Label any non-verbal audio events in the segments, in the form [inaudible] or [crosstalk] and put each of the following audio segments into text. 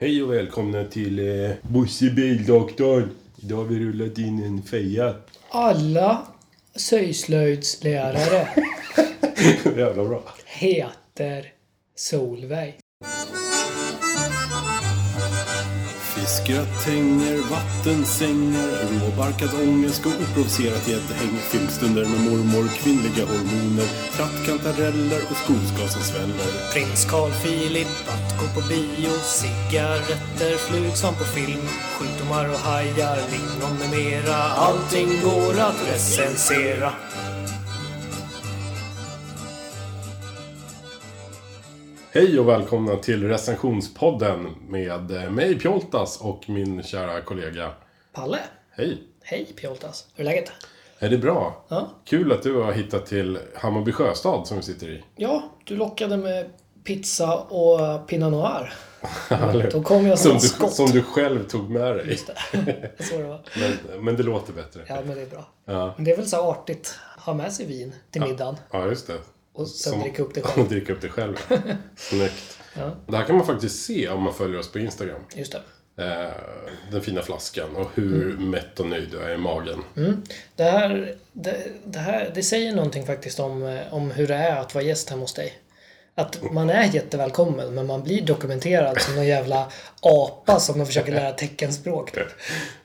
Hej och välkomna till eh, Bosse Bildoktorn. Idag har vi rullat in en feja. Alla syslöjdslärare [laughs] Jävla bra. heter Solveig. Fiskgratänger, vattensängar, råbarkad ångest och oprovocerat gäddhäng. Filmstunder med mormor, kvinnliga hormoner, trattkantareller och skogsgas som sväller. Prins Carl Philip, att gå på bio, cigaretter, flug som på film, sjukdomar och hajar, lingon med mera. Allting går att recensera. Hej och välkomna till recensionspodden med mig Pjoltas och min kära kollega. Palle. Hej! Hej Pjoltas. Hur är läget? Är det bra? Ja. Kul att du har hittat till Hammarby Sjöstad som vi sitter i. Ja, du lockade med pizza och pinot noir. [laughs] Då kom jag som som, du, skott. som du själv tog med dig. Just det. [laughs] Så det var. Men, men det låter bättre. Ja, men det är bra. Ja, Men det är väl så artigt att ha med sig vin till middagen. ja just det. Och sen Som- dricka upp det [laughs] själv. Och dricka upp det själv. [laughs] Snyggt. Ja, Det här kan man faktiskt se om man följer oss på Instagram. just det. Eh, den fina flaskan och hur mätt och nöjd du är i magen. Mm. Det, här, det, det här det säger någonting faktiskt om, eh, om hur det är att vara gäst hemma hos dig. Att man är jättevälkommen men man blir dokumenterad som någon jävla apa som man försöker lära teckenspråk. [laughs] Typ.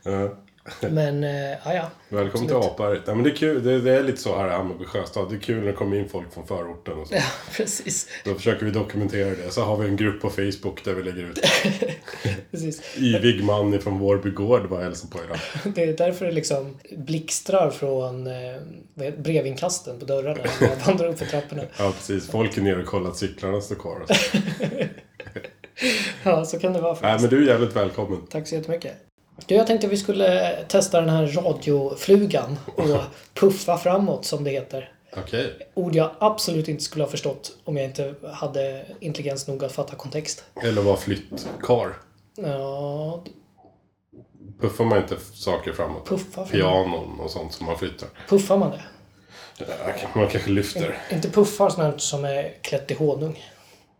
Eh, [laughs] Men, eh, ja ja. välkommen till Apberget. Ja, men det, är kul. Det, det är lite så här i Hammarby Sjöstad. Det är kul när det kommer in folk från förorten och så. [laughs] Ja, precis. Då försöker vi dokumentera det. Så har vi en grupp på Facebook där vi lägger ut. [laughs] precis. Yvig man ifrån Vårby gård var hälsade på idag. Det är därför det liksom blixtrar från eh, brevinkasten på dörrarna när man vandrar upp för trapporna. Ja, precis. Folk är nere och kollar att cyklarna står kvar. och så. Ja, så kan det vara Nej, faktiskt. men du är jävligt välkommen. Tack så jättemycket. Du, jag tänkte vi skulle testa den här radioflugan och [laughs] puffa framåt som det heter. Okej. Ord jag absolut inte skulle ha förstått om jag inte hade intelligens nog att fatta kontext. Eller vara flyttkar. Ja, Puffar man inte saker framåt? puffa framåt. Pianon och sånt som man flyttar. Puffar man det? Ja, Man kanske lyfter. Inte puffar sånt som är klätt i honung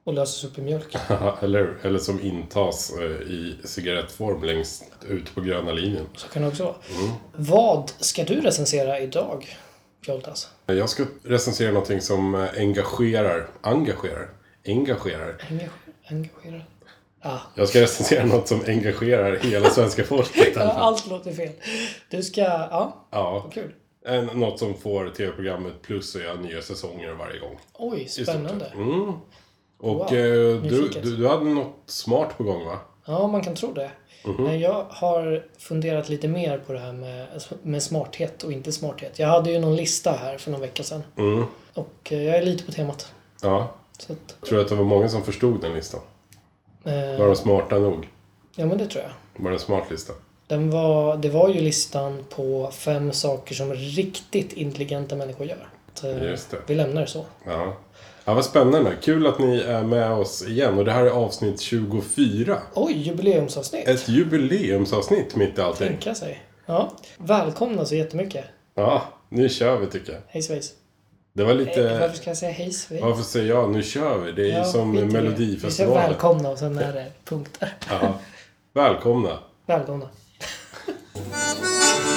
och löses upp i mjölk. [laughs] eller, eller som intas eh, i cigarettform längst ut på gröna linjen. Så kan det också vara. Mm. Vad ska du recensera idag, Fjoltas? Jag ska recensera någonting som eh, engagerar, engagerar, engagerar. Engage- Engagerad? Ja, Jag ska recensera något som engagerar hela svenska folket. [laughs] allt låter fel. Du ska... Ja, Ja, vad kul. en, något som får tv-programmet plus och gör nya säsonger varje gång. Oj, spännande. Mm. Och Wow, eh, du, du, du hade något smart på gång va? Ja, man kan tro det. Mhm. Men jag har funderat lite mer på det här med, med smarthet och inte smarthet. Jag hade ju någon lista här för någon vecka sedan. Mm. Och eh, jag är lite på temat. Ja. Så att, Tror du att det var många som förstod den listan? eh, Var de smarta nog? ja, men det tror jag. Var det en smart lista? Den var, det var ju listan på fem saker som riktigt intelligenta människor gör. Eh, Just det. Vi lämnar det så. Ja. Ja, vad spännande. Kul att ni är med oss igen. Och det här är avsnitt 24. Oj, jubileumsavsnitt! Ett jubileumsavsnitt mitt i allting. Tänka sig. Ja, välkomna så jättemycket. Ja, nu kör vi tycker jag. Hej svejs. Det var lite... Varför ska jag säga hej svejs? Varför säger jag nu kör vi? Det är ju Ja, som skit i det. Vi säger Melodifestivalen. välkomna och sen är det punkter. Ja. Välkomna. Välkomna. [laughs]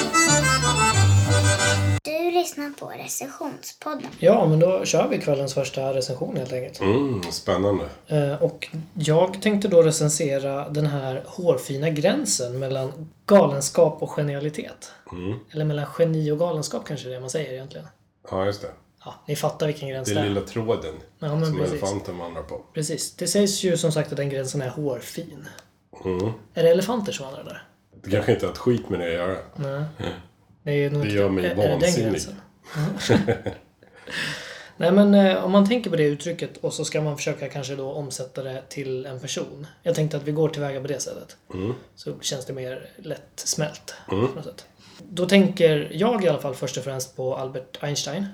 Lyssnar på recensionspodden. Ja, men då kör vi kvällens första recension helt enkelt. Mm, spännande. Eh, Och jag tänkte då recensera den här hårfina gränsen mellan galenskap och genialitet. Mm. Eller mellan geni och galenskap kanske det är man säger egentligen. Ja, just det. Ja, ni fattar vilken gräns det Den är. lilla tråden Ja, men som precis. elefanten vandrar på. Precis. Det sägs ju som sagt att den gränsen är hårfin. Mm. Är det elefanter som vandrar där? Det kanske inte har ett skit med det att göra. Nej. [laughs] Det, är nog Det gör mig vansinnig. gränsen? [laughs] Nej men eh, om man tänker på det uttrycket och så ska man försöka kanske då omsätta det till en person. Jag tänkte att vi går tillväga på det sättet. Mm. Så känns det mer lätt smält Mm. på något sätt. Då tänker jag i alla fall först och främst på Albert Einstein.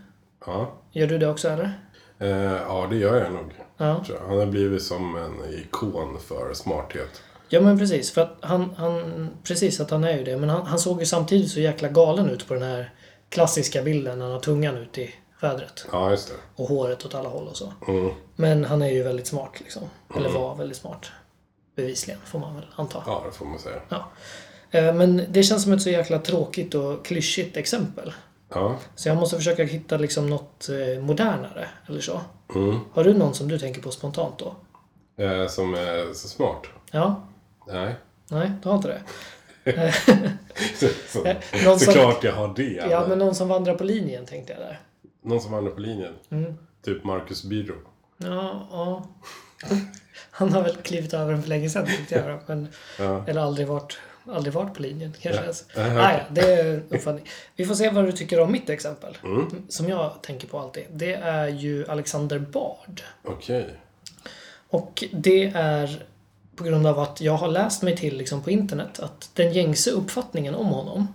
Ja. Gör du det också eller? Eh, ja, det gör jag nog. Ja. jag. Han har blivit som en ikon för smarthet. Ja men precis, för att han, han precis att han är ju det. Men han, han såg ju samtidigt så jäkla galen ut på den här klassiska bilden när han har tungan ut i vädret. Ja, just det. Och håret åt alla håll och så. Mm. Men han är ju väldigt smart liksom. Eller var väldigt smart. Bevisligen, får man väl anta. Ja, det får man säga. Ja. Eh, Men det känns som ett så jäkla tråkigt och klyschigt exempel. Ja. Så jag måste försöka hitta liksom något eh, modernare, eller så. Mm. Har du någon som du tänker på spontant då? Eh, som är så smart. Ja? Nej. Nej, du har inte det? [laughs] så, Eh, någon som- såklart jag har det. Ja, men någon som vandrar på linjen tänkte jag där. Någon som vandrar på linjen. Mm. Typ Marcus Byrå. Ja, ja. [laughs] Han har väl klivit över den för länge sedan, tänkte jag. Men, Ja. Eller aldrig varit, aldrig varit på linjen, kanske Ja. ens. Ja, Ah, ja, det är uppfattning. Vi får se vad du tycker om mitt exempel. Mm. Som jag tänker på alltid. Det är ju Alexander Bard. Okej. Och det är på grund av att jag har läst mig till liksom på internet att den gängse uppfattningen om honom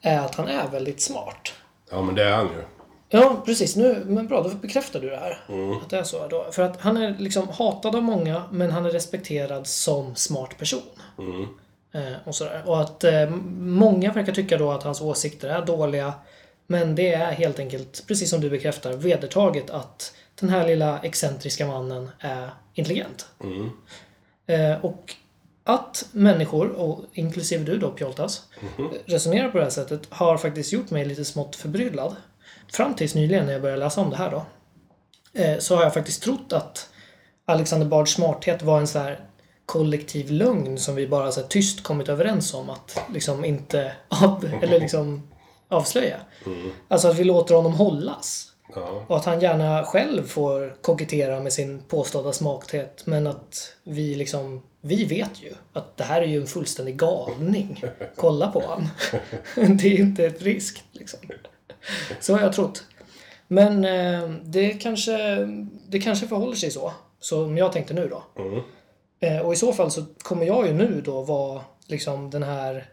är att han är väldigt smart. Ja, men det är han ju. Ja, precis. Nu, men bra, då bekräftar du det här. Att det är så. Då. För att han är liksom hatad av många, men han är respekterad som smart person. Eh, och, sådär. och att eh, många verkar tycka då att hans åsikter är dåliga. Men det är helt enkelt, precis som du bekräftar, vedertaget att den här lilla excentriska mannen är intelligent. Eh, och att människor, och inklusive du då Pjoltas, resonerar på det här sättet har faktiskt gjort mig lite smått förbryllad. Fram tills nyligen när jag började läsa om det här då. Eh, så har jag faktiskt trott att Alexander Bards smarthet var en så här kollektiv lögn som vi bara så tyst kommit överens om att liksom inte [laughs] av, eller liksom avslöja. Alltså att vi låter honom hållas. Ja. Och att han gärna själv får kokettera med sin påstådda smarthet. Men att vi liksom, vi vet ju att det här är ju en fullständig galning. [laughs] Kolla på han. [laughs] Det är inte friskt liksom. Så har jag trott. Men eh, det kanske, det kanske förhåller sig så. Som jag tänkte nu då. Eh, och i så fall så kommer jag ju nu då vara liksom den här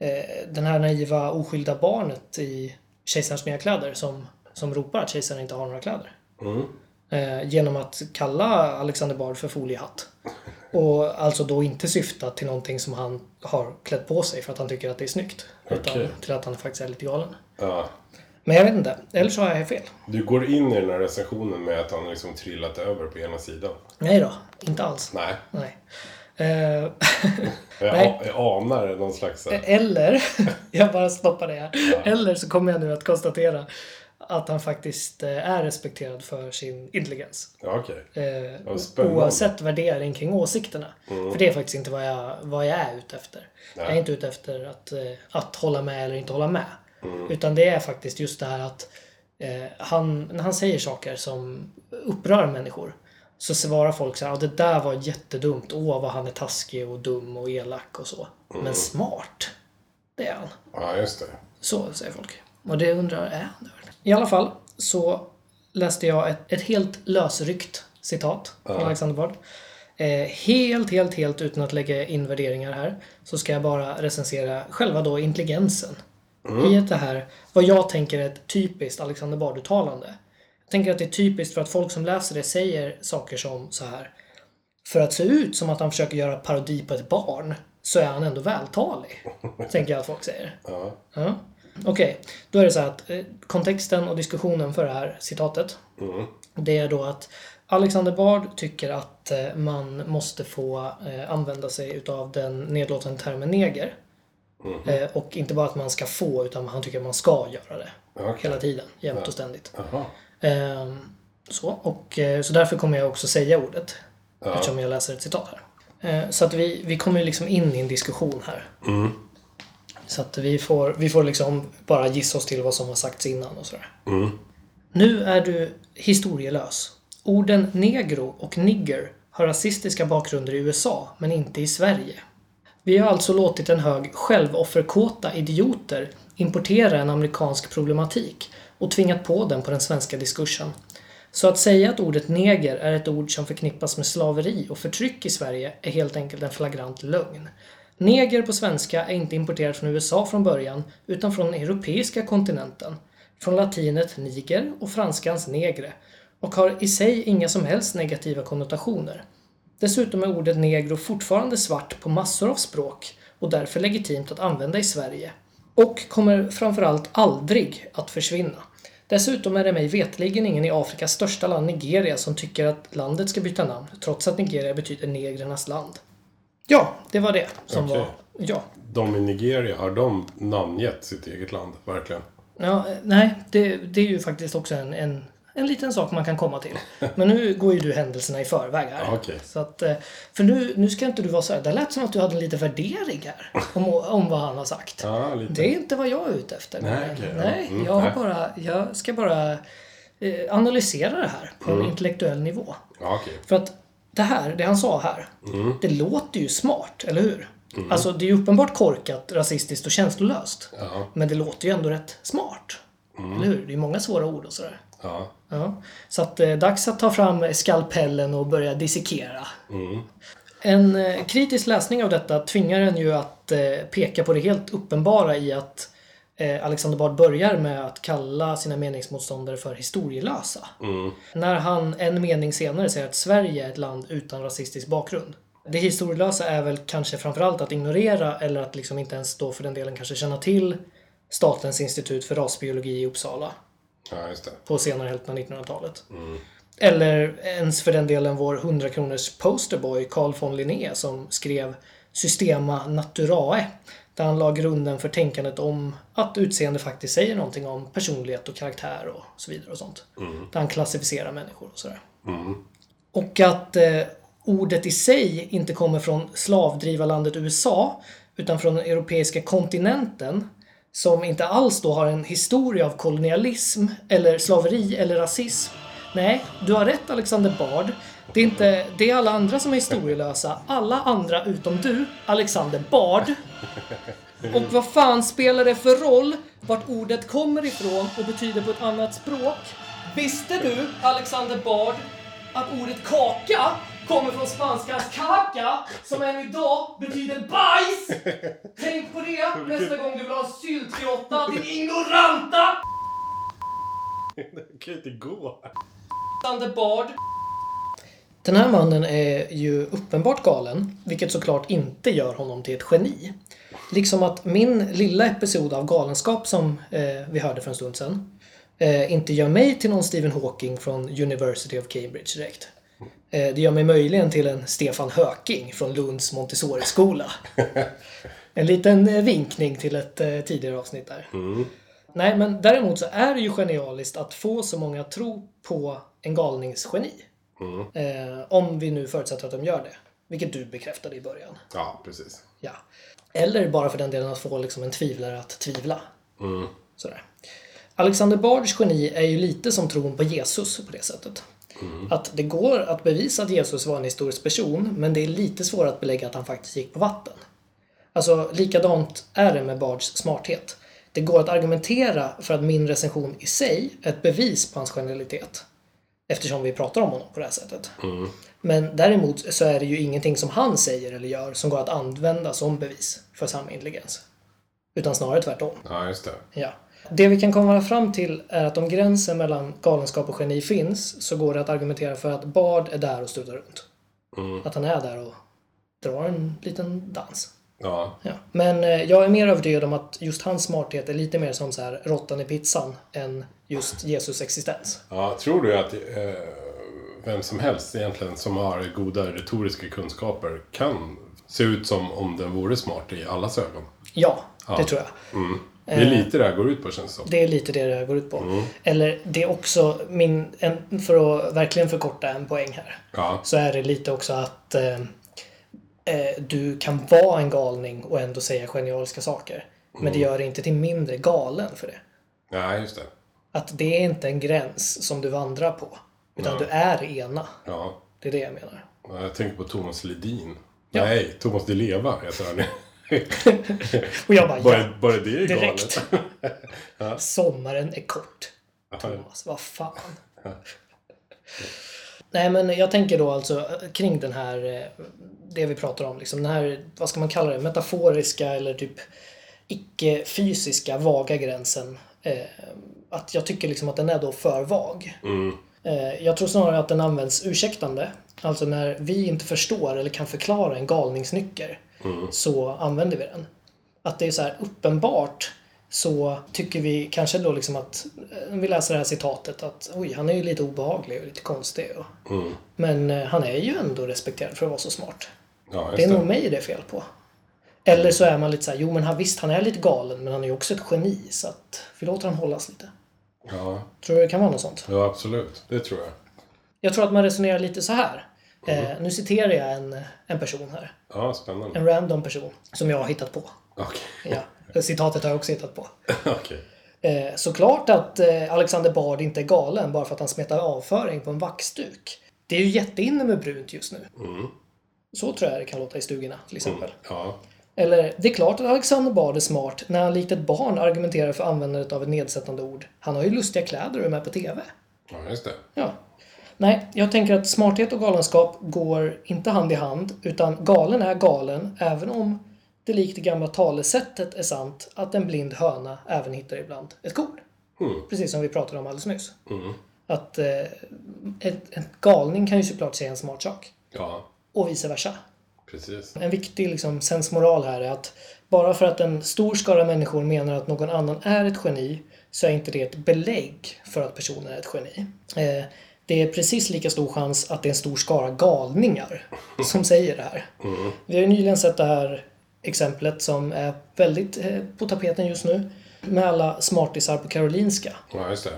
eh, den här naiva oskylda barnet i Kejsarens nya kläder som, som ropar att kejsaren inte har några kläder. Eh, genom att kalla Alexander Bard för foliehatt. Och alltså då inte syfta till någonting som han har klätt på sig för att han tycker att det är snyggt. Utan Okej. till att han faktiskt är lite galen. ja. Men jag vet inte. Eller så har jag fel. Du går in i den här recensionen med att han liksom trillat över på ena sidan. Nej då. Inte alls. Nej. Nej. Eh, [laughs] Jag, jag anar någon slags... här- Eller, [laughs] jag bara stoppar det här. Eller så kommer jag nu att konstatera att han faktiskt eh, är respekterad för sin intelligens. Ja, okej. Eh, oavsett värdering kring åsikterna. För det är faktiskt inte vad jag, vad jag är ute efter. Jag är inte ute efter att, eh, att hålla med eller inte hålla med. Utan det är faktiskt just det här att eh, han, när han säger saker som upprör människor så svarar folk så här, "Ja, det där var jättedumt. Åh, vad han är taskig och dum och elak och så. Men smart, det är han. Ja, just det. Så säger folk. Och det undrar, är han det? I alla fall så läste jag ett, ett helt lösryckt citat från Alexander Bard. Eh, helt, helt, helt utan att lägga in värderingar här så ska jag bara recensera själva då intelligensen. I det här, vad jag tänker är ett typiskt Alexander Bard-uttalande. Jag tänker att det är typiskt för att folk som läser det säger saker som så här. För att se ut som att han försöker göra parodi på ett barn så är han ändå vältalig. [laughs] tänker jag att folk säger. Ja. Ja. Okej, då är det så här att eh, kontexten och diskussionen för det här citatet det är då att Alexander Bard tycker att eh, man måste få eh, använda sig utav den nedlåtande termen neger. Eh, och inte bara att man ska få, utan han tycker att man ska göra det. Okej. Hela tiden, jämt och ständigt. Jaha. Ehm, så, och, så därför kommer jag också säga ordet. Eftersom jag läser ett citat här. Så att vi, vi kommer liksom in i en diskussion här. Så att vi får, vi får liksom bara gissa oss till vad som har sagts innan och sådär. Nu är du historielös. Orden negro och nigger har rasistiska bakgrunder i USA, men inte i Sverige. Vi har alltså låtit en hög självofferkåta idioter importera en amerikansk problematik och tvingat på den på den svenska diskursen. Så att säga att ordet neger är ett ord som förknippas med slaveri och förtryck i Sverige är helt enkelt en flagrant lögn. Neger på svenska är inte importerat från USA från början, utan från den europeiska kontinenten. Från latinet niger och franskans negre och har i sig inga som helst negativa konnotationer. Dessutom är ordet negro fortfarande svart på massor av språk och därför legitimt att använda i Sverige. Och kommer framförallt aldrig att försvinna. Dessutom är det mig vetligen ingen i Afrikas största land Nigeria som tycker att landet ska byta namn, trots att Nigeria betyder negrernas land. Ja, det var det som Okej. var... Ja. De i Nigeria, har de namngett sitt eget land? Verkligen? ja nej, det, det är ju faktiskt också en, en, en liten sak man kan komma till. [laughs] Men nu går ju du händelserna i förväg här. Ja, okej. Så att, eh, för nu, nu ska inte du vara så här. Det lät som att du hade en liten värdering här. Om, om vad han har sagt. Ja. Det är inte vad jag är ute efter. Nej, okej, ja. nej Mm, jag, nej. bara, jag ska bara eh, analysera det här på Mm. en intellektuell nivå. Okej. För att det här, det han sa här, Mm. det låter ju smart, eller hur? Alltså det är ju uppenbart korkat, rasistiskt och känslolöst. Ja, Men det låter ju ändå rätt smart. Mm. Eller hur? Det är många svåra ord och sådär. ja. Ja. Så att eh, dags att ta fram skalpellen och börja dissekera. Mm. En eh, kritisk läsning av detta tvingar en ju att eh, peka på det helt uppenbara i att Alexander Bard börjar med att kalla sina meningsmotståndare för historielösa. Mm. När han en mening senare säger att Sverige är ett land utan rasistisk bakgrund. Det historielösa är väl kanske framförallt att ignorera eller att liksom inte ens då för den delen kanske känna till Statens institut för rasbiologi i Uppsala ja på senare hälften av 1900-talet. Eller ens för den delen vår 100 kronors posterboy Carl von Linné som skrev Systema Naturae. Där han la grunden för tänkandet om att utseende faktiskt säger någonting om personlighet och karaktär och så vidare och sånt. Där han klassificerar människor och sådär. Och att eh, ordet i sig inte kommer från slavdrivarlandet USA utan från den europeiska kontinenten som inte alls då har en historia av kolonialism eller slaveri eller rasism. Nej, du har rätt Alexander Bard. Det är inte det är alla andra som är historielösa. Alla andra utom du, Alexander Bard. Och vad fan spelar det för roll vart ordet kommer ifrån och betyder på ett annat språk? Visste du, Alexander Bard, att ordet kaka kommer från spanskans kaka som än idag betyder bajs? Tänk på det nästa gång du vill ha en syltgrotta, din ignoranta [laughs] Det kan ju inte gå. Alexander Bard. Den här mannen är ju uppenbart galen, vilket såklart inte gör honom till ett geni. Liksom att min lilla episod av galenskap som eh, vi hörde för en stund sedan eh, inte gör mig till någon Stephen Hawking från University of Cambridge direkt. Eh, det gör mig möjligen till en Stefan Höking från Lunds Montessori-skola. [laughs] en liten eh, vinkning till ett eh, tidigare avsnitt där. Nej, men däremot så är det ju genialiskt att få så många att tro på en galningsgeni. Eh, om vi nu förutsätter att de gör det. Vilket du bekräftade i början. Ja, precis. Ja. Eller bara för den delen att få liksom en tvivlare att tvivla. Sådär. Alexander Bards geni är ju lite som tron på Jesus på det sättet. Att det går att bevisa att Jesus var en historisk person, men det är lite svårare att belägga att han faktiskt gick på vatten. Alltså, likadant är det med Bards smarthet. Det går att argumentera för att min recension i sig är ett bevis på hans genialitet. Eftersom vi pratar om honom på det här sättet. Men däremot så är det ju ingenting som han säger eller gör som går att använda som bevis för samma intelligens. Utan snarare tvärtom. Ja, just det. Ja. Det vi kan komma fram till är att om gränsen mellan galenskap och geni finns så går det att argumentera för att Bard är där och struttar runt. Att han är där och drar en liten dans. Ja, Ja. Men eh, jag är mer övertygad om att just hans smarthet är lite mer som så här råttan i pizzan än just Jesus existens. ja tror du att eh, vem som helst egentligen som har goda retoriska kunskaper kan se ut som om den vore smart i allas ögon? Ja, det tror jag. Det är lite det här går ut på känns det som. Det är lite det det går ut på. Eller det är också min, en, för att verkligen förkorta en poäng här. Ja, Så är det lite också att eh, eh, du kan vara en galning och ändå säga genialiska saker. Men det gör dig inte till mindre galen för det. ja just det. Att det är inte en gräns som du vandrar på. Utan du är ena. Ja. Det är det jag menar. Ja, Jag tänker på Thomas Ledin. Nej, Thomas Di Leva heter han. [laughs] Och jag bara, ja, bara, bara det är direkt. galet. [laughs] Sommaren är kort. Ja, Thomas, vad fan. Nej men jag tänker då alltså eh, kring den här, eh, det vi pratar om, liksom den här, vad ska man kalla det, metaforiska eller typ icke-fysiska vaga gränsen. Eh, att jag tycker liksom att den är då för vag. Eh, jag tror snarare att den används ursäktande. Alltså när vi inte förstår eller kan förklara en galningsnycker så använder vi den. Att det är så här uppenbart så tycker vi kanske då liksom att, eh, vi läser det här citatet att oj, han är ju lite obehaglig och lite konstig. Och, Men eh, han är ju ändå respekterad för att vara så smart. Ja, Det är det. nog mig det är fel på. Eller så är man lite så här, jo men han, visst han är lite galen men han är ju också ett geni så att vi låter han hållas lite. Ja, Tror du det kan vara något sånt? ja, absolut. Det tror jag. Jag tror att man resonerar lite så här. Eh, nu citerar jag en, en person här. Ja, spännande. En random person som jag har hittat på. Okej. Ja, citatet har jag också hittat på. [laughs] Okej. Eh, såklart att eh, Alexander Bard inte är galen bara för att han smetar avföring på en vaxduk. Det är ju jätteinne med brunt just nu. Så tror jag det kan låta i stugorna till exempel. Ja. Eller, det är klart att Alexander Bard är smart när han likt ett barn argumenterar för användandet av ett nedsättande ord. Han har ju lustiga kläder och är med på TV. ja, just det. Ja. Nej, jag tänker att smarthet och galenskap går inte hand i hand, utan galen är galen, även om det likt det gamla talesättet är sant att en blind höna även hittar ibland ett korn. Precis som vi pratade om alldeles nyss. Att eh, en galning kan ju såklart säga en smart sak. Ja, Och vice versa. Precis. En viktig liksom, sensmoral här är att bara för att en stor skara människor menar att någon annan är ett geni så är inte det ett belägg för att personen är ett geni. Eh, det är precis lika stor chans att det är en stor skara galningar [laughs] som säger det här. Vi har ju nyligen sett det här exemplet som är väldigt eh, på tapeten just nu med alla smartisar på Karolinska Ja, just det.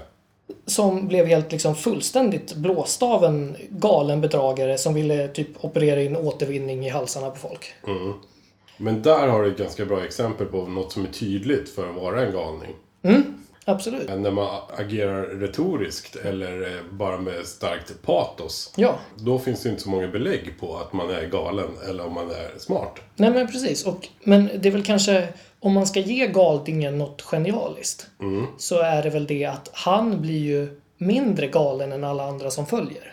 Som blev helt liksom fullständigt blåsta av en galen bedragare som ville typ operera in återvinning i halsarna på folk. Men där har du ett ganska bra exempel på något som är tydligt för att vara en galning. Absolut. När man agerar retoriskt eller eh, bara med starkt patos. Ja, Då finns det inte så många belägg på att man är galen eller om man är smart. nej men precis. Och, men det är väl kanske, om man ska ge galningen något genialiskt, så är det väl det att han blir ju mindre galen än alla andra som följer.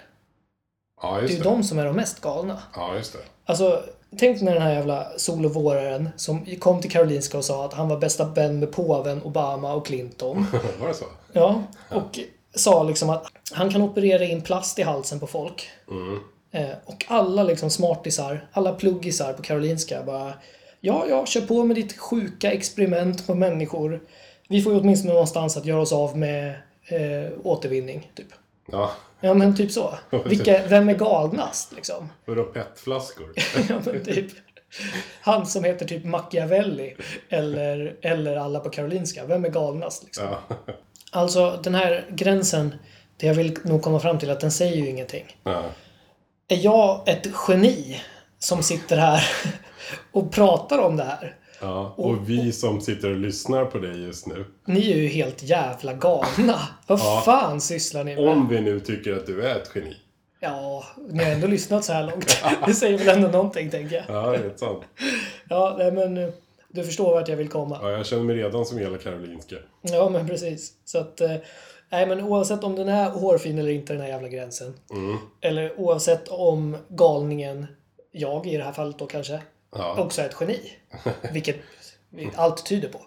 Ja, Det är ju det. de som är de mest galna. Ja, just det. Alltså, tänk när den här jävla solovåraren som kom till Karolinska och sa att han var bästa vän med påven, Obama och Clinton. [laughs] Var det så? Ja, och sa liksom att han kan operera in plast i halsen på folk. Eh, och alla liksom smartisar, alla pluggisar på Karolinska bara Ja, ja, kör på med ditt sjuka experiment på människor. Vi får ju åtminstone någonstans att göra oss av med eh, återvinning, typ. Ja, Ja, men typ så. [laughs] Vilka, vem är galnast, liksom? vadå petflaskor? [laughs] Ja, men typ. Han som heter typ Machiavelli eller, eller alla på Karolinska. Vem är galnast, liksom? Ja. Alltså, den här gränsen, det jag vill nog komma fram till att den säger ju ingenting. ja. Är jag ett geni som sitter här och pratar om det här? Ja, och vi som sitter och lyssnar på dig just nu. Ni är ju helt jävla galna. Vad Ja. fan sysslar ni med? Om vi nu tycker att du är ett geni. Ja, ni har ändå lyssnat så här långt. Det säger väl ändå någonting, tänker jag. Ja, det är sant. Ja, nej, men eh, du förstår vart jag vill komma. Ja, jag känner mig redan som hela Karolinska. Ja, men precis. Så att... eh, Nej, men oavsett om den är hårfin eller inte, den här jävla gränsen. Eller oavsett om galningen, jag i det här fallet då kanske, Ja. också är ett geni. [laughs] Vilket allt tyder på.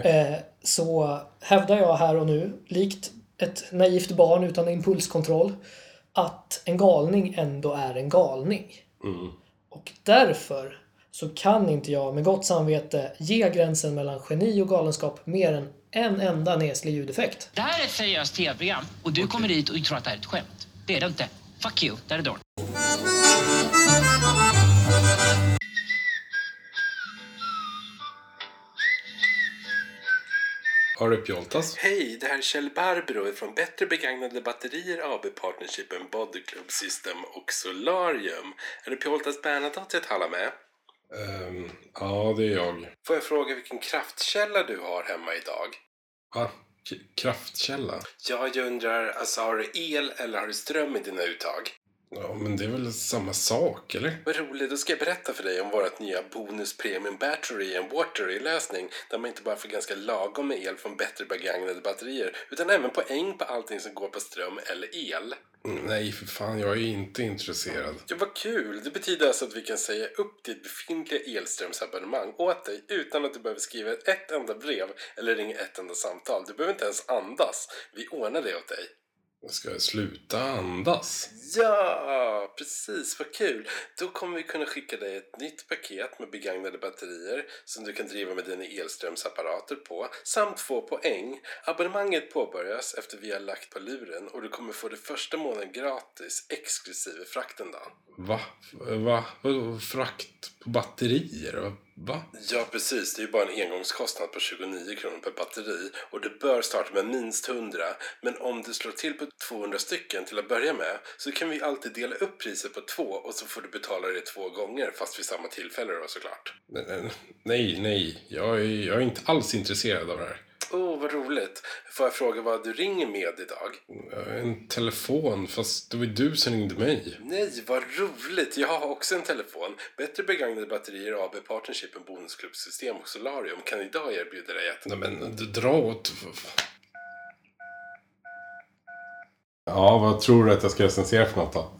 Eh, så hävdar jag här och nu, likt ett naivt barn utan impulskontroll, att en galning ändå är en galning. Och därför så kan inte jag med gott samvete ge gränsen mellan geni och galenskap mer än en enda neslig ljudeffekt. Det här är ett seriöst tv-program och du kommer hit och tror att det här är ett skämt. Det är det inte. Fuck you, där är dörren. Har du Pjoltas? Hej, det här är Kjell Barbro från Bättre begagnade batterier AB Partnershipen Body Club System och Solarium. Är det Pjoltas Bernadotte jag talar med? Ehm, ja, det är jag. Får jag fråga vilken kraftkälla du har hemma idag? Va? K- kraftkälla? Ja, jag undrar, alltså har du el eller har du ström i dina uttag? Ja, men det är väl samma sak, eller? Vad roligt, då ska jag berätta för dig om vårt nya Bonus Premium Battery and Watery-lösning där man inte bara får ganska lagom med el från bättre begagnade batterier utan även poäng på allting som går på ström eller el. Nej, för fan, jag är inte intresserad. Ja, vad kul! Det betyder alltså att vi kan säga upp ditt befintliga elströmsabonnemang åt dig utan att du behöver skriva ett enda brev eller ringa ett enda samtal. Du behöver inte ens andas. Vi ordnar det åt dig. Ska jag sluta andas? Ja, precis. Vad kul. Då kommer vi kunna skicka dig ett nytt paket med begagnade batterier som du kan driva med dina elströmsapparater på samt få poäng. Abonnemanget påbörjas efter vi har lagt på luren och du kommer få det första månaden gratis exklusive frakten då. Va? Va? Frakt på batterier? Va? Ja, precis. Det är ju bara en engångskostnad på 29 kronor per batteri och du bör starta med minst 100. Men om du slår till på 200 stycken till att börja med så kan vi alltid dela upp priset på två och så får du betala det två gånger fast vid samma tillfälle då såklart. Nej, nej. Jag är, jag är inte alls intresserad av det här. Åh, oh, vad roligt. Får jag fråga vad du ringer med idag? En telefon, fast det var du som ringde mig. Nej, vad roligt. Jag har också en telefon. Bättre begagnade batterier AB Partnership än Bonusklubbsystem och Solarium kan idag erbjuda dig ett. Nej, men dra åt... Ja, vad tror du att jag ska recensera för något då?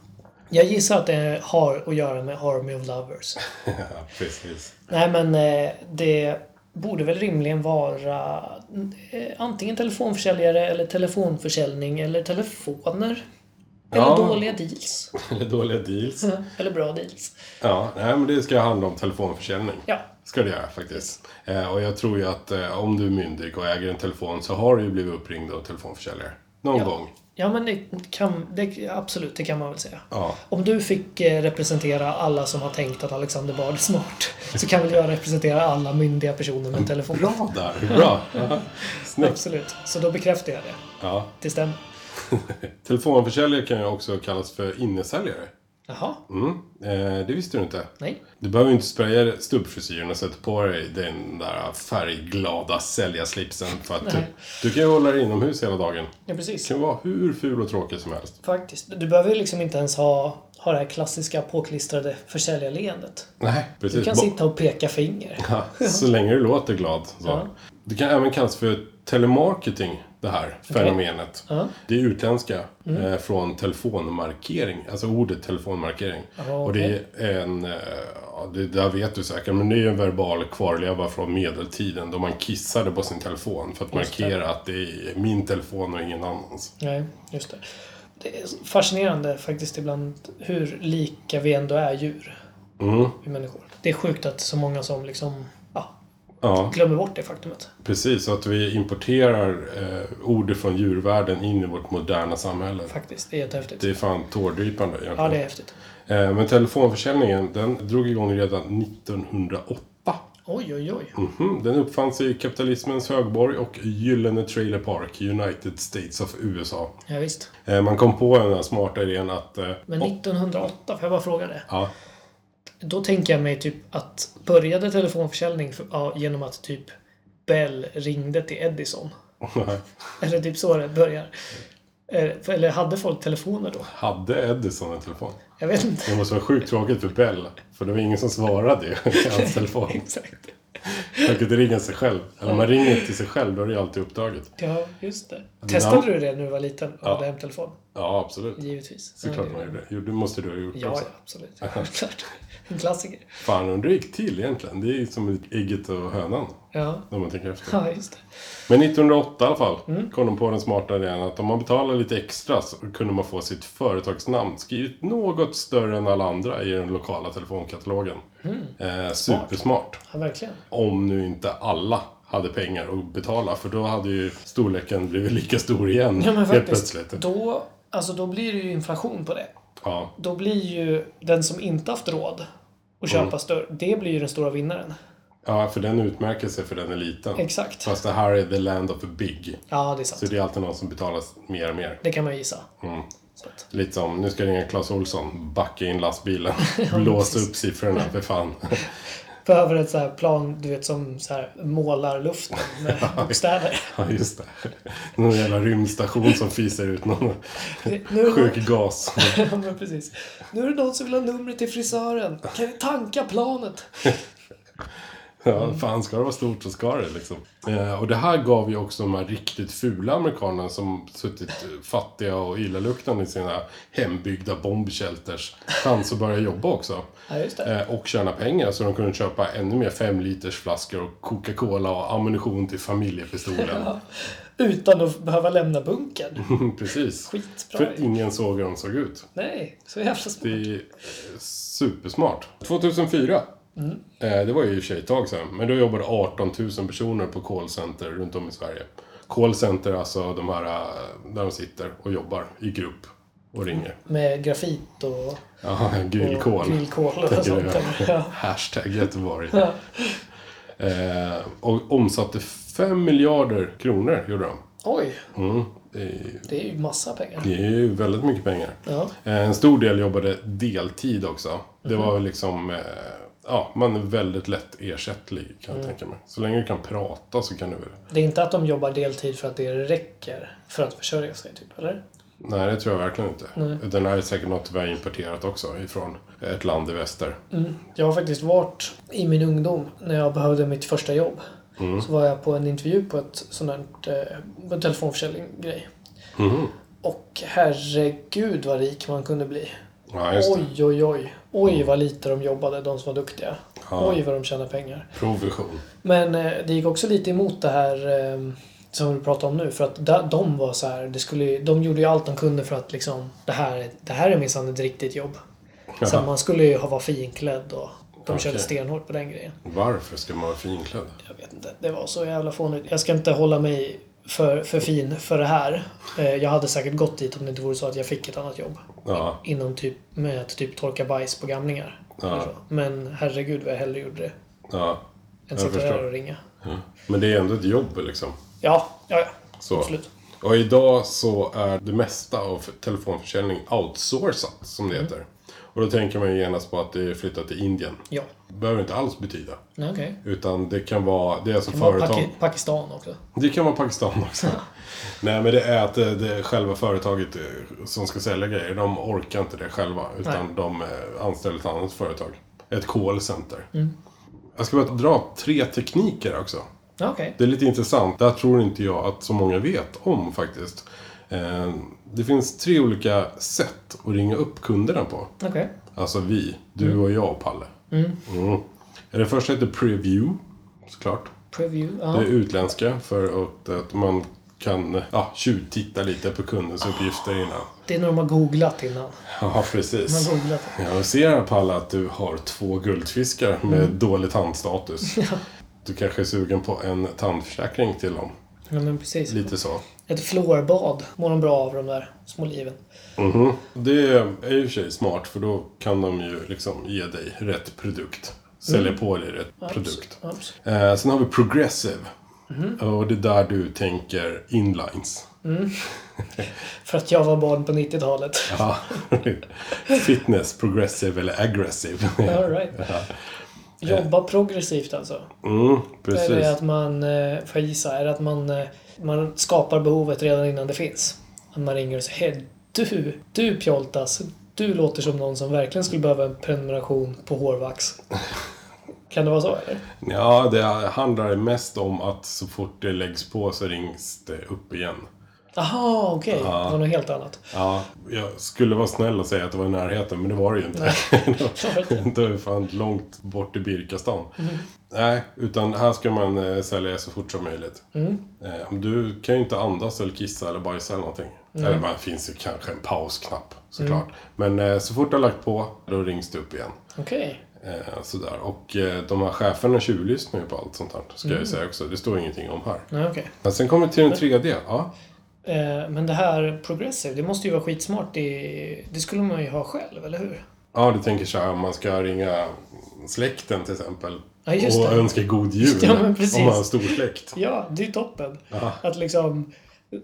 Jag gissar att det har att göra med Army of Lovers. [laughs] ja, precis. Nej, men eh, det borde väl rimligen vara eh, antingen telefonförsäljare eller telefonförsäljning eller telefoner. Eller ja. dåliga deals. [laughs] eller dåliga deals. [laughs] eller bra deals. Ja, nej, men det ska handla om telefonförsäljning. Ja. Ska det göra faktiskt. Eh, och jag tror ju att eh, om du är myndig och äger en telefon så har du ju blivit uppringd av telefonförsäljare. Någon ja. gång. Ja, men det kan, det, absolut, det kan man väl säga. Ja. Om du fick eh, representera alla som har tänkt att Alexander Bard är smart [laughs] så kan väl jag representera alla myndiga personer med telefon. Bra där! Bra! [laughs] Ja. Absolut. Så då bekräftar jag det. Ja. Det stämmer. [laughs] Telefonförsäljare kan ju också kallas för innesäljare. Jaha. Mm. Eh, det visste du inte. Nej. Du behöver inte spraya stubbfrisyren och sätta på dig den där färgglada säljarslipsen. För att du, du, kan ju hålla dig inomhus hela dagen. Ja, precis. Du kan vara hur ful och tråkig som helst. Faktiskt. Du behöver ju liksom inte ens ha, ha det här klassiska påklistrade försäljarleendet. Nej, precis. Du kan sitta och peka finger. Ja, så länge du låter glad. Så. Ja. Det kan även kallas för telemarketing det här okay. fenomenet. Uh -huh. Det är utländska mm. eh, från telefonmarkering. Alltså ordet telefonmarkering. Uh -huh, och det är en, eh, det där vet du säkert, men det är en verbal kvarleva från medeltiden då man kissade på sin telefon för att markera att det är min telefon och ingen annans. Nej, just det. Det är fascinerande faktiskt ibland hur lika vi ändå är djur. Mm. Vi människor. Det är sjukt att så många som liksom ja. glömmer bort det faktumet. Precis, så att vi importerar eh, ord från djurvärlden in i vårt moderna samhälle. Faktiskt, det är jättehäftigt. Det är fan tårdrypande egentligen. Ja, det är häftigt. Eh, men telefonförsäljningen, den drog igång redan 1908. Oj, oj, oj. Mm -hmm. Den uppfanns i kapitalismens högborg och Gyllene Trailer Park, United States of USA. Ja, visst. Eh, man kom på den här smarta idén att... Eh, Men 1908, får jag bara fråga det? Ja. Då tänker jag mig typ att började telefonförsäljning för, ja, genom att typ Bell ringde till Edison? Eller typ så det börjar. Eh, eller hade folk telefoner då? Hade Edison en telefon? Jag vet inte. Det måste vara sjukt tråkigt för Bell. För det var ingen som svarade i hans [laughs] telefon. Exakt. Man inte ringa sig själv. Eller man ringer till sig själv, då är det ju alltid upptaget. Ja, just det. Testade du det när du var liten och ja. hade hemtelefon? Ja, absolut. Givetvis. Såklart man gjorde det. Jo, det måste du ha gjort ja, också. Ja, [laughs] absolut. Självklart. En klassiker. Fan, undrar hur det gick till egentligen. Det är som ägget och hönan. Ja. När man tänker efter. Ja, just det. Men 1908 i alla fall mm. kom de på den smarta idén att om man betalar lite extra så kunde man få sitt företagsnamn skrivet något större än alla andra i den lokala telefonkatalogen. Mm. Eh, supersmart. Ja, verkligen. Om nu inte alla hade pengar att betala för då hade ju storleken blivit lika stor igen ja, men helt plötsligt. Då, alltså, då blir det ju inflation på det. Ja. Då blir ju den som inte haft råd att köpa mm. större, det blir ju den stora vinnaren. Ja, för den utmärker sig för den är liten. Exakt. Fast det här är the land of the big. Ja, det är sant. Så det är alltid någon som betalar mer och mer. Det kan man gissa. Mm. Lite som, nu ska jag ringa Clas Olsson, backa in lastbilen, [laughs] blåsa upp siffrorna för fan. [laughs] Behöver ett så här plan, du vet, som så här målar luften med [laughs] bokstäver. Ja, just det. Någon jävla rymdstation som fiser ut någon sjuk någon... gas. [laughs] ja, men precis. Nu är det någon som vill ha numret till frisören. Kan vi tanka planet? [laughs] Ja, fan ska det vara stort så ska det liksom. Eh, och det här gav ju också de här riktigt fula amerikanerna som suttit fattiga och illaluktande i sina hembyggda bombshelters chans att börja jobba också. Ja. Eh, och tjäna pengar så de kunde köpa ännu mer fem liters flaskor och Coca-Cola och ammunition till familjepistolen. Utan att behöva lämna bunkern. [laughs] Precis. Skitbra. För ingen såg hur de såg ut. Nej, så jävla smart. Det är supersmart. 2004. Eh, det var ju i och för sig ett tag sedan. Men då jobbade 18 000 personer på callcenter runt om i Sverige. Callcenter, alltså de här eh, där de sitter och jobbar i grupp och ringer. Med grafit och, Ja, och grillkol. grillkol och sånt. Ja. Hashtag Göteborg. Ja. Eh, och omsatte 5 miljarder kronor, gjorde de. Oj, Mm. Det, är, det är ju massa pengar. det är ju väldigt mycket pengar. Ja. Eh, En stor del jobbade deltid också. Det Mhm. var liksom... eh, Ja, man är väldigt lätt ersättlig kan Mm. jag tänka mig. Så länge du kan prata så kan du väl... Det är inte att de jobbar deltid för att det räcker för att försörja sig, typ, eller? Nej, det tror jag verkligen inte. Nej. Den här är säkert något vi har importerat också ifrån ett land i väster. Jag har faktiskt varit i min ungdom, när jag behövde mitt första jobb. Mm. Så var jag på en intervju på ett sånt här, eh, på en telefonförsäljning-grej. Mhm. Och herregud vad rik man kunde bli. Ja. Oj, oj, oj. Oj vad lite de jobbade, de som var duktiga. Ja. Oj vad de tjänade pengar. Provision. Men eh, det gick också lite emot det här eh, som du pratar om nu. För att da, de var så här, det skulle, de gjorde ju allt de kunde för att liksom, det här, det här är minsann ett riktigt jobb. Så Jaha. man skulle ju ha vara finklädd och de körde Okej. stenhårt på den grejen. Varför ska man vara finklädd? Jag vet inte, det var så jävla fånigt. Jag ska inte hålla mig för, för fin för det här. Eh, Jag hade säkert gått dit om det inte vore så att jag fick ett annat jobb. Ja, Inom typ, med att typ torka bajs på gamlingar. Ja. Men herregud vad jag hellre gjorde det. ja. Än sitta där och ringa. Men det är ändå ett jobb liksom. Ja, ja, ja. Så. Absolut. Och idag så är det mesta av telefonförsäljning outsourcat, som Mm. det heter. Och då tänker man ju genast på att det är flyttat till Indien. Ja. Det behöver inte alls betyda. Okej. Utan det kan vara, det är alltså Det var företag... Paki- Pakistan också. Det kan vara Pakistan också. Nej men det är att det, det är själva företaget eh, som ska sälja grejer. De orkar inte det själva. Utan Nej. de eh, anställer ett annat företag. Ett callcenter. Mm. Jag ska bara dra tre tekniker också. Okej. Det är lite intressant. Det här tror inte jag att så många vet om faktiskt. Eh, Det finns tre olika sätt att ringa upp kunderna på. Okej. Alltså vi. Du och jag och Palle. Mm. Mm. Det första heter Preview. Såklart. Preview. Det Ja. är utländska för att, att man kan ja, tjuvtitta lite på kundens uppgifter innan. Det är när de har googlat innan. Ja, precis. googlat. Jag ser Palle att du har två guldfiskar med Mm. dålig tandstatus. [laughs] Du kanske är sugen på en tandförsäkring till dem. Ja, men precis. Lite så. Ett fluorbad mår de bra av, de där små liven. Mhm. Det är och för sig smart för då kan de ju liksom ge dig rätt produkt. Sälja på dig rätt produkt. Absolut. Eh, sen har vi Progressive. Mhm. Och det är där du tänker inlines. [laughs] För att jag var barn på 90-talet. [laughs] Ja. Fitness, progressive eller aggressive. All right. Jobba progressivt alltså. Mm, Är precis. det att man, eh, får jag gissa, är det att man, eh, man skapar behovet redan innan det finns? Att man ringer och säger Hej, du, du Pjoltas, du låter som någon som verkligen skulle behöva en prenumeration på hårvax. [laughs] Kan det vara så eller? Ja, det handlar mest om att så fort det läggs på så rings det upp igen. Aha, okej. Det var något helt annat. Ja, jag skulle vara snäll och säga att det var i närheten, men det var det ju inte. [laughs] det var fan långt bort i Birkastan. Nej, utan här ska man eh, sälja så fort som möjligt. Eh, du kan ju inte andas eller kissa eller bajsa eller någonting. Eller bara finns ju kanske en pausknapp såklart. Men eh, så fort du har lagt på, då rings det upp igen. Okej. Eh, sådär. Och eh, de här cheferna tjuvlyssnar ju på allt sånt här. Ska jag ju säga också. Det står ingenting om här. Nej, okej. Men sen kommer vi till den tredje. Ja. Eh, Men det här progressive, det måste ju vara skitsmart. Det, det skulle man ju ha själv, eller hur? Ja, du tänker så här man ska ringa släkten till exempel. Ja, och önska god jul. Ja. Om man har stor släkt. Ja, det är toppen. Ja. Att liksom,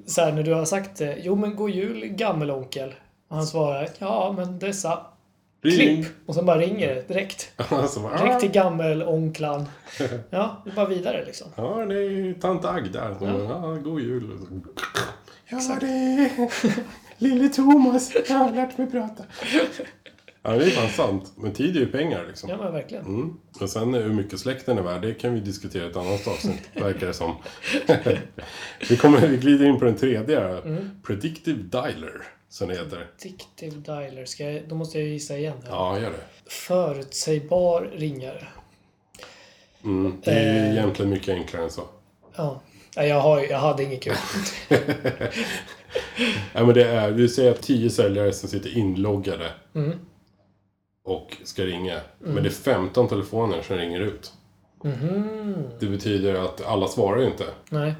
så här när du har sagt det, jo men god jul gammelonkel. Och han svarar, ja men dessa. Ring. Klipp! Och sen bara ringer det direkt. [laughs] Alltså, bara, Direkt till gammelonklan. [laughs] Ja, det är bara vidare liksom. Ja, det är ju tant Agda. Ja. ja, god jul. Ja, Exakt. det är lille Thomas. Jag har lärt mig prata. Ja, det är fan sant. Men tid är ju pengar liksom. Ja, men verkligen. Mm. Och sen hur mycket släkten är värd, det kan vi diskutera i ett annat avsnitt, [laughs] verkar det som. vi, kommer, vi glider in på den tredje. Mm. Predictive Dialer, som det heter. Dictive dialer. Ska jag, då måste jag gissa igen. Här. Ja, gör det. Förutsägbar ringare. Mm. Det är ju Eh. egentligen mycket enklare än så. Ja. Ja, Jag, har, jag hade inget kul. [laughs] Ja, men det är, vi säger att tio säljare som sitter inloggade Mm. och ska ringa. Men det är 15 telefoner som ringer ut. Mhm. Det betyder att alla svarar ju inte. Nej,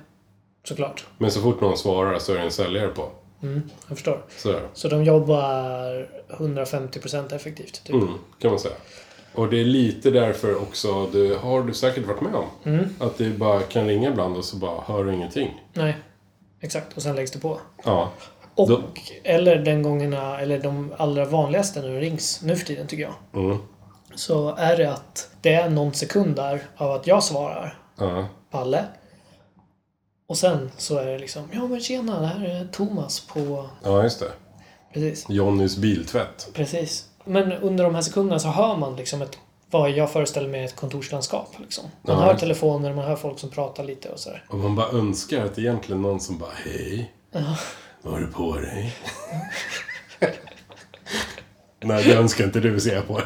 såklart. Men så fort någon svarar så är det en säljare på. Mm, jag förstår. Sådär. Så de jobbar 150% effektivt, typ. Mm, kan man säga. Och det är lite därför också, det har du säkert varit med om. Mm. Att det bara kan ringa ibland och så bara hör du ingenting. Nej, exakt. Och sen läggs det på. Ja. Och, Då- eller den gångerna, eller de allra vanligaste när det rings nu för tiden tycker jag. Mm. Så är det att det är någon sekund där av att jag svarar Ja. Palle. Och sen så är det liksom, ja men tjena, det här är Thomas på... ja, just det. Precis. Johnnys biltvätt. Precis. Men under de här sekunderna så hör man liksom ett, vad jag föreställer mig ett kontorslandskap. Liksom. Man Ja, hör telefoner, man hör folk som pratar lite och sådär. Och man bara önskar att det egentligen är någon som bara Hej. Vad har du på dig? Nej, det önskar inte du se på.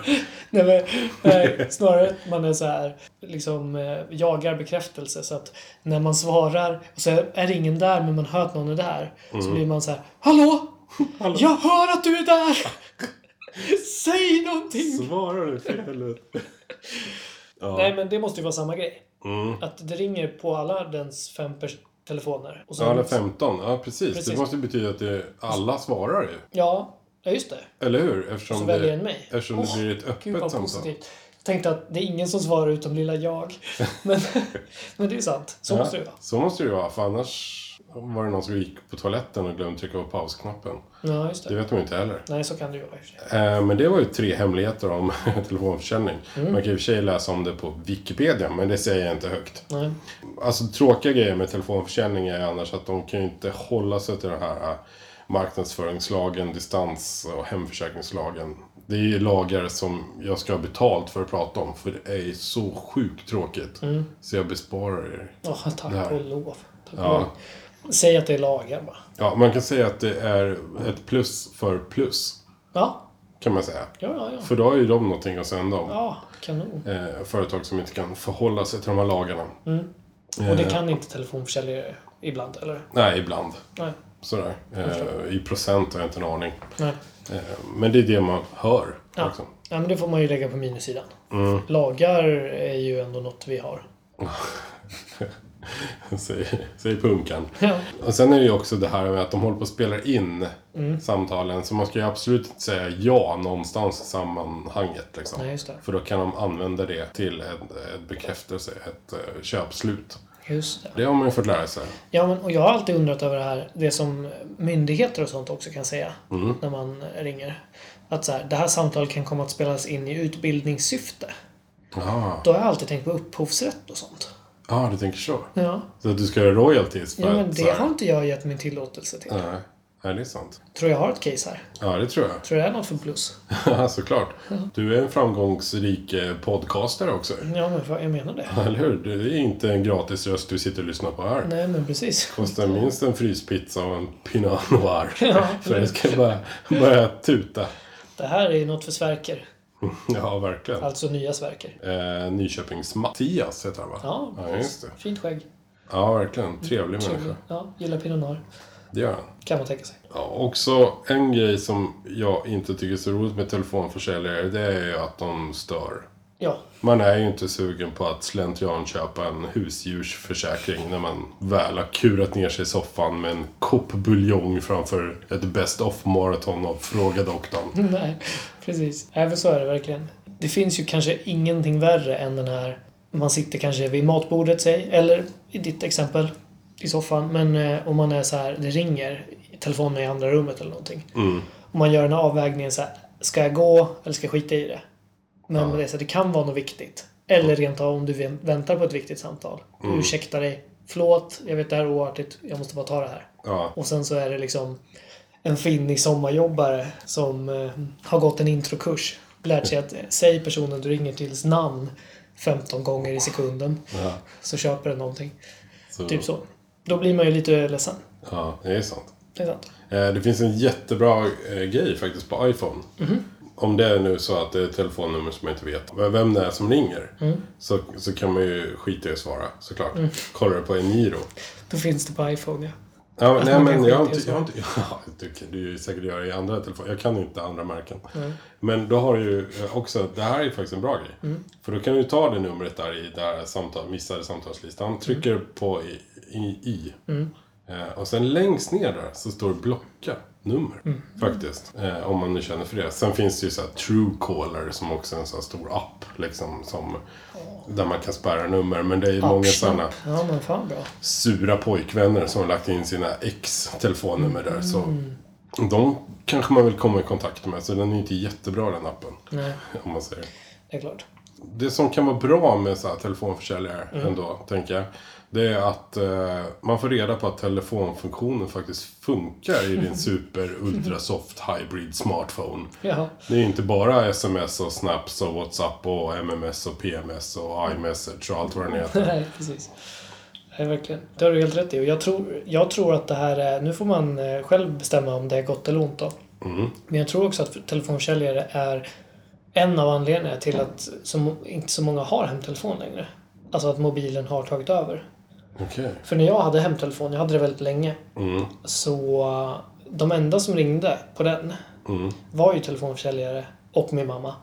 Nej, men, nej, snarare man är så här, liksom eh, jagar bekräftelse. Så att när man svarar och så är det ingen där men man hör att någon är där. Så blir man så här, [laughs] Hallå! Jag hör att du är där! [laughs] Säg någonting! Svarar du för helvete? [laughs] Ja. Nej men det måste ju vara samma grej. Mm. Att det ringer på alla dens fem telefoner. Och så, Ja, eller 15. Ja, precis. Precis. Det måste ju betyda att det, alla svarar ju. Ja, ja, just det. Eller hur? Så Eftersom väljer det, en mig. eftersom Åh, det blir ett öppet samtal. positivt. Jag tänkte att det är ingen som svarar utom lilla jag. [laughs] Men, men det är sant. Så måste det ju vara. Så måste det ju vara, för annars var det någon som gick på toaletten och glömde trycka på pausknappen. Ja, just Det det. vet man ju inte heller. Nej, så kan det ju vara i och för sig. Eh, Men det var ju tre hemligheter om [laughs] telefonförsäljning. Mm. Man kan ju i och för sig läsa om det på Wikipedia, men det säger jag inte högt. Nej. Alltså tråkiga grejer med telefonförsäljning är annars att de kan ju inte hålla sig till den här eh, marknadsföringslagen, distans och hemförsäkringslagen. Det är ju lagar som jag ska ha betalt för att prata om, för det är så sjukt tråkigt. Mm. Så jag besparar er. Åh, tack Det här. och lov. Tack Ja. Säg att det är lagar bara. Ja, man kan säga att det är ett plus för plus, Ja, kan man säga. ja, ja. ja. För då har ju de någonting att säga om. Ja, kanon. Eh, företag som inte kan förhålla sig till de här lagarna. Och det kan inte telefonförsäljare ibland, eller? Nej, ibland. Nej. Sådär. Eh, I procent har jag inte en aning. Nej. Eh, men det är det man hör. Ja. Liksom. ja, men det får man ju lägga på minussidan. Mm. Lagar är ju ändå något vi har. [laughs] [laughs] säger, säger punkan. Ja. Och sen är det ju också det här med att de håller på att spela in Mm. samtalen. Så man ska ju absolut inte säga ja någonstans i sammanhanget. Liksom. Nej. För då kan de använda det till en, en bekräftelse, ett uh, köpslut. Just det. Det har man ju fått lära sig. Ja, men, och jag har alltid undrat över det här, det som myndigheter och sånt också kan säga Mm. när man ringer. Att så här, det här samtalet kan komma att spelas in i utbildningssyfte. Ja, Då har jag alltid tänkt på upphovsrätt och sånt. Ah, du tänker så. Ja, Så att du ska göra royalties för ja men det har inte jag gett min tillåtelse till. Nej, nej, det är sant. Tror jag har ett case här. Ja, det tror jag. Tror det är något för plus. [laughs] Ja, såklart. Du är en framgångsrik eh, podcastare också. Ja, men jag menar det. Eller hur? Det är inte en gratis röst du sitter och lyssnar på här. Nej, men precis. Kostar minst en fryspizza och en Pinot Noir. Ja, [laughs] För det ska bara börja tuta. Det här är något för Sverker. [laughs] Ja, verkligen. Alltså nya Sverker. Eh, Nyköpings Mattias heter han va? Ja, ja just det. fint skägg. Ja, verkligen. Trevlig Trevlig. människa. Ja, gillar Pinot Noir. Det gör han. Kan man tänka sig. Ja, också en grej som jag inte tycker är så roligt med telefonförsäljare, det är ju att de stör. Ja, Man är ju inte sugen på att slentrian köpa en husdjursförsäkring när man väl har kurat ner sig i soffan med en kopp buljong framför ett best of maraton av Fråga doktorn. [laughs] nej, precis. Även så är det verkligen. Det finns ju kanske ingenting värre än den här... Man sitter kanske vid matbordet, säg, eller i ditt exempel, i soffan. Men eh, om man är så här, det ringer, telefonen är i andra rummet eller någonting. Mm. Och man gör den här avvägningen så här, ska jag gå eller ska jag skita i det? Men det, så det kan vara något viktigt. Eller rent av om du vä- väntar på ett viktigt samtal. Mm. ursäktar dig. Förlåt, jag vet det här är oartigt. Jag måste bara ta det här. Ja, Och sen så är det liksom en finnig sommarjobbare som eh, har gått en introkurs. Lärt sig att eh, säg personen du ringer tills namn 15 gånger i sekunden. Ja. Så köper den någonting. Så, Typ så. Då blir man ju lite ledsen. Ja, det är sant. Det är sant. Eh, Det finns en jättebra eh, grej faktiskt på iPhone. Om det är nu så att det är ett telefonnummer som jag inte vet vem det är som ringer. Så, så kan man ju skita i att svara såklart. Kollar du på Eniro. Då finns det på iPhone ja. Ja, nej men jag har inte... Jag har inte [laughs] ja, du kan ju säkert göra i andra telefoner. Jag kan inte andra märken. Men då har du ju eh, också... Det här är ju faktiskt en bra grej. För då kan du ta det numret där i det här samtal, missade samtalslistan. Trycker på i. i, i. Eh, och sen längst ner där så står det blocka nummer. Faktiskt. Eh, om man nu känner för det. Sen finns det ju så här Truecaller som också är en sån här stor app. Liksom, som, där man kan spärra nummer. Men det är ju många sådana Ja men fan bra. sura pojkvänner som har lagt in sina ex-telefonnummer där. Så de kanske man vill komma i kontakt med. Så den är inte jättebra den appen. Nej, Om man säger. det är klart. Det som kan vara bra med så här telefonförsäljare ändå, tänker jag. Det är att eh, man får reda på att telefonfunktionen faktiskt funkar i din [laughs] super ultra soft hybrid smartphone. Jaha. Det är inte bara sms och snaps och whatsapp och mms och pms och iMessage och allt vad den [laughs] heter. Nej, precis. Nej, verkligen. Det har du helt rätt i. Och jag tror, jag tror att det här är... Nu får man eh, själv bestämma om det är gott eller ont då. Men jag tror också att telefonförsäljare är en av anledningarna till att så, inte så många har hemtelefon längre. Alltså att mobilen har tagit över. Okej. För när jag hade hemtelefon, jag hade det väldigt länge, Mm. så uh, de enda som ringde på den Mm. var ju telefonförsäljare och min mamma.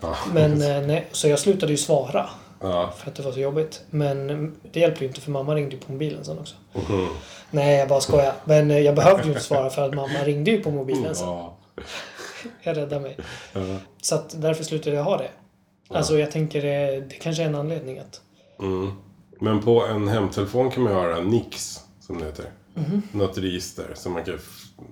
Ja. Men, eh, nej, så jag slutade ju svara Ja. för att det var så jobbigt. Men mm, det hjälpte ju inte för mamma ringde ju på mobilen sen också. Mhm. Nej, jag bara skojar. Men eh, jag behövde ju inte svara för att mamma ringde ju på mobilen sen. Ja. [laughs] Jag räddade mig. Ja. Så att därför slutade jag ha det. Alltså jag tänker det, det kanske är en anledning att... Mm. Men på en hemtelefon kan man göra Nix, som det heter. Något register som man kan.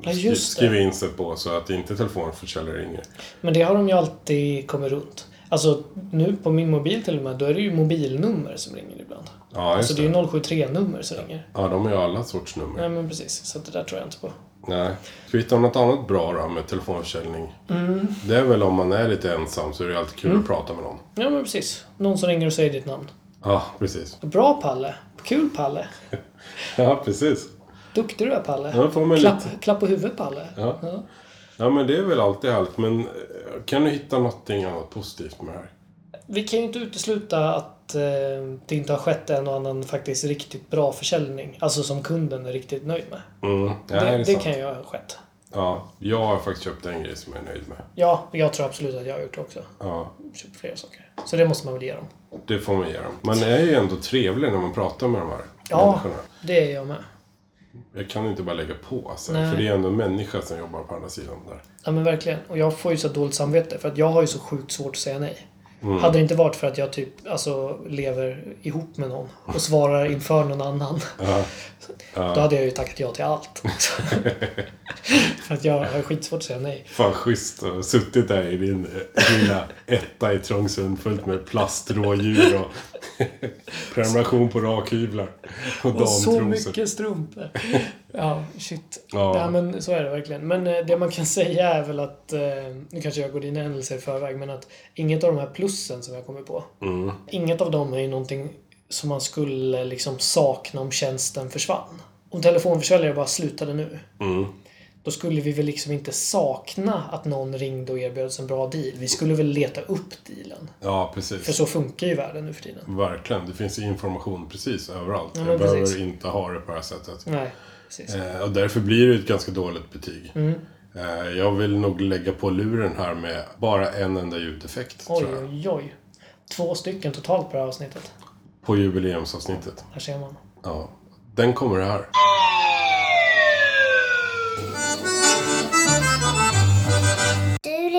Ja, skri- skriva in sig på så att inte telefonförsäljare ringer. Men det har de ju alltid kommit runt. Alltså nu på min mobil till och med, då är det ju mobilnummer som ringer ibland. Ja, just Alltså det är ju 073-nummer som ringer. Ja, de har ju alla sorts nummer. Nej men precis, så det där tror jag inte på. Nej. Ska vi hitta något annat bra då med telefonförsäljning? Mm. Det är väl om man är lite ensam så är det alltid kul att prata med någon. Ja men precis. Någon som ringer och säger ditt namn. Ja, precis. Bra Palle. Kul Palle. [laughs] Ja, precis. Duktig du är Palle. Ja, får man klapp, lite. klapp på huvudet Palle. Ja. Ja, men det är väl alltid härligt. Men eh, kan du hitta någonting annat positivt med det här? Vi kan ju inte utesluta att eh, det inte har skett en och annan faktiskt riktigt bra försäljning. Alltså som kunden är riktigt nöjd med. Mm. Ja, Det, det sant. kan ju ha skett. Ja, jag har faktiskt köpt en grej som jag är nöjd med. Ja, jag tror absolut att jag har gjort det också. Ja, Köpt flera saker. Så det måste man väl ge dem. det får man ge dem. Man är ju ändå trevlig när man pratar med de här Ja, människorna. det är jag med. Jag kan inte bara lägga på alltså. För det är ändå en människa som jobbar på andra sidan där. Ja men verkligen. Och jag får ju så dåligt samvete för att jag har ju så sjukt svårt att säga nej. Mm. Hade det inte varit för att jag typ alltså lever ihop med någon och svarar inför någon annan. Ja, [laughs] Då hade jag ju tackat ja till allt. [laughs] för att jag har skitsvårt att säga nej. fan schysst att ha suttit där i din lilla etta i Trångsund fullt med plastrådjur och [laughs] prenumeration på rakhyvlar. Och Och så mycket strumpor. [laughs] Ja, shit. Ja. Ja. men så är det verkligen. Men eh, det man kan [laughs] säga är väl att, eh, nu kanske jag går dina händelser i förväg, men att inget av de här plussen som jag kommer på, Mm. inget av dem är ju någonting som man skulle liksom sakna om tjänsten försvann. Om telefonförsäljare bara slutade nu, Mm. Då skulle vi väl liksom inte sakna att någon ringde och erbjöds en bra deal. Vi skulle väl leta upp dealen. Ja, För precis. så funkar ju världen nu för tiden. Verkligen. Det finns information precis överallt. Ja, jag men behöver precis. inte ha det på det här sättet. Nej, precis. Eh, och därför blir det ett ganska dåligt betyg. Mm. Eh, jag vill nog lägga på luren här med bara en enda ljudeffekt. Oj, tror jag. oj, oj. Två stycken totalt på det här avsnittet. På jubileumsavsnittet. Här ser man. Ja. Den kommer här.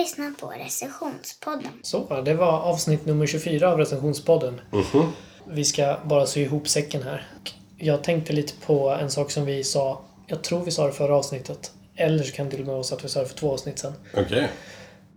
Lyssnar på recensionspodden. Så, det var avsnitt nummer 24 av recensionspodden. Mhm. Vi ska bara sy ihop säcken här. Jag tänkte lite på en sak som vi sa, jag tror vi sa det förra avsnittet. Eller så kan det till och med vara så att vi sa det för två avsnitt sen. Okej.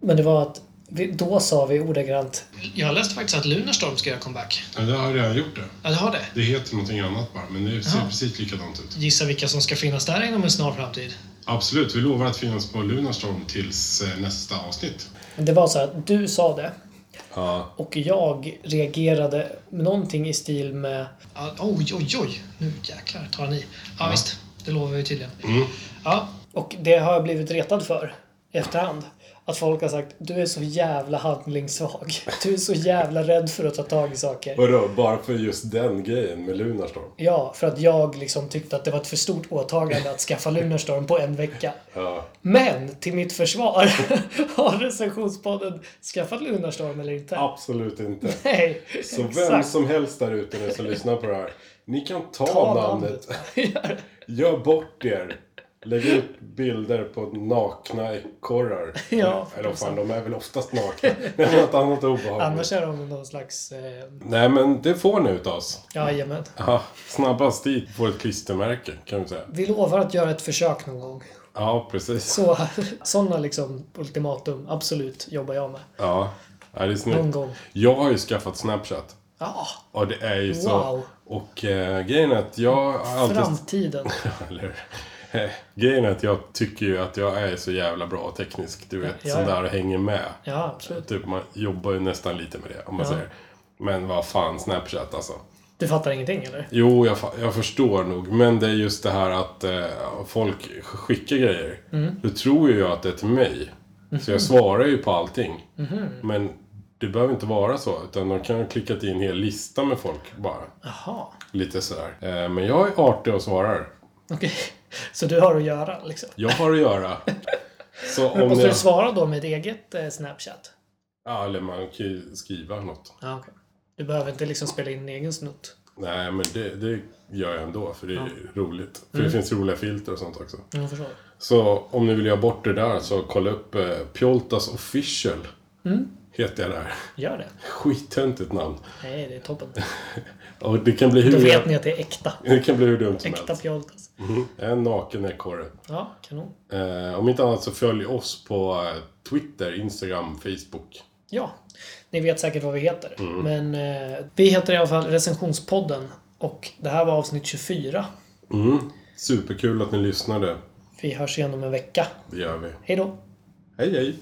Men det var att vi, då sa vi ordagrant... Jag läste faktiskt att Lunarstorm ska göra comeback. Ja, det har jag redan gjort det. Ja, det har det. Det heter någonting annat bara, men det ser Jaha. precis likadant ut. Gissa vilka som ska finnas där inom en snar framtid. Absolut, vi lovar att finnas på Lunarstorm tills eh, nästa avsnitt. Det var så att du sa det. Ja. Och jag reagerade med någonting i stil med... Ja, oj, oj, oj! Nu jäklar tar han i. Ja, visst. Det lovar vi tydligen. Ja, och det har jag blivit retad för i efterhand. Att folk har sagt du är så jävla handlingssvag. Du är så jävla rädd för att ta tag i saker. Vadå, bara för just den grejen med Lunarstorm? Ja, för att jag liksom tyckte att det var ett för stort åtagande att skaffa Lunarstorm på en vecka. Ja. Men till mitt försvar [laughs] har recensionspodden skaffat Lunarstorm eller inte? Absolut inte. Nej, Så vem exakt. som helst där ute nu som lyssnar på det här. Ni kan ta, Ta namnet. namnet. [laughs] Gör bort er. Lägg ut bilder på nakna ekorrar. [laughs] Ja, Eller fan, de är väl oftast nakna. [laughs] Men något annat obehagligt. Annars är de någon slags... Eh, Nej, men det får ni utav oss. jajamän. Ja, snabbast dit får ett klistermärke, kan vi säga. Vi lovar att göra ett försök någon gång. Ja, precis. Så, [laughs] sådana liksom ultimatum, absolut, jobbar jag med. Ja, ja det är snyggt. Någon gång. Jag har ju skaffat Snapchat. Ja, Och det är ju så. Wow. Och eh, grejen är att jag har alltid... framtiden. Eller, [laughs] grejen är att jag tycker ju att jag är så jävla bra teknisk. Du vet, Ja, sån där och hänger med. Ja, absolut. Typ, man jobbar ju nästan lite med det, om man Ja. säger. Men vad fan, Snapchat alltså. Du fattar ingenting eller? Jo, jag, jag förstår nog. Men det är just det här att eh, folk skickar grejer. Mm. Då tror ju jag att det är till mig. Så jag svarar ju på allting. Mhm. Men det behöver inte vara så. Utan de kan ha klickat i en hel lista med folk bara. Jaha. Lite sådär. Eh, men jag är artig och svarar. Okej. [laughs] Så du har att göra liksom? Jag har att göra. Så Men måste jag... du svara då med ett eget eh, Snapchat? Ja, eller man kan ju skriva något. Ja, okej. Du behöver inte liksom spela in en egen snutt? Nej, men det, det gör jag ändå. För det är roligt. För Mm. det finns roliga filter och sånt också. Jag förstår. Så om ni vill göra bort det där så kolla upp eh, Pjoltas official. Mm. Heter jag där. Gör det. Skittöntigt namn. Nej, det är toppen. [laughs] Och det kan bli Då hur, vet ni att det är äkta. [laughs] det kan bli hur dumt som Äkta helst. Pjoltas. Mhm. En naken ekorre. Ja, kanon. Eh, om inte annat så följ oss på eh, Twitter, Instagram, Facebook. Ja, ni vet säkert vad vi heter. Mm. Men eh, vi heter i alla fall Recensionspodden. Och det här var avsnitt 24. Mm. Superkul att ni lyssnade. Vi hörs igen om en vecka. Det gör vi. Hej då! Hej hej!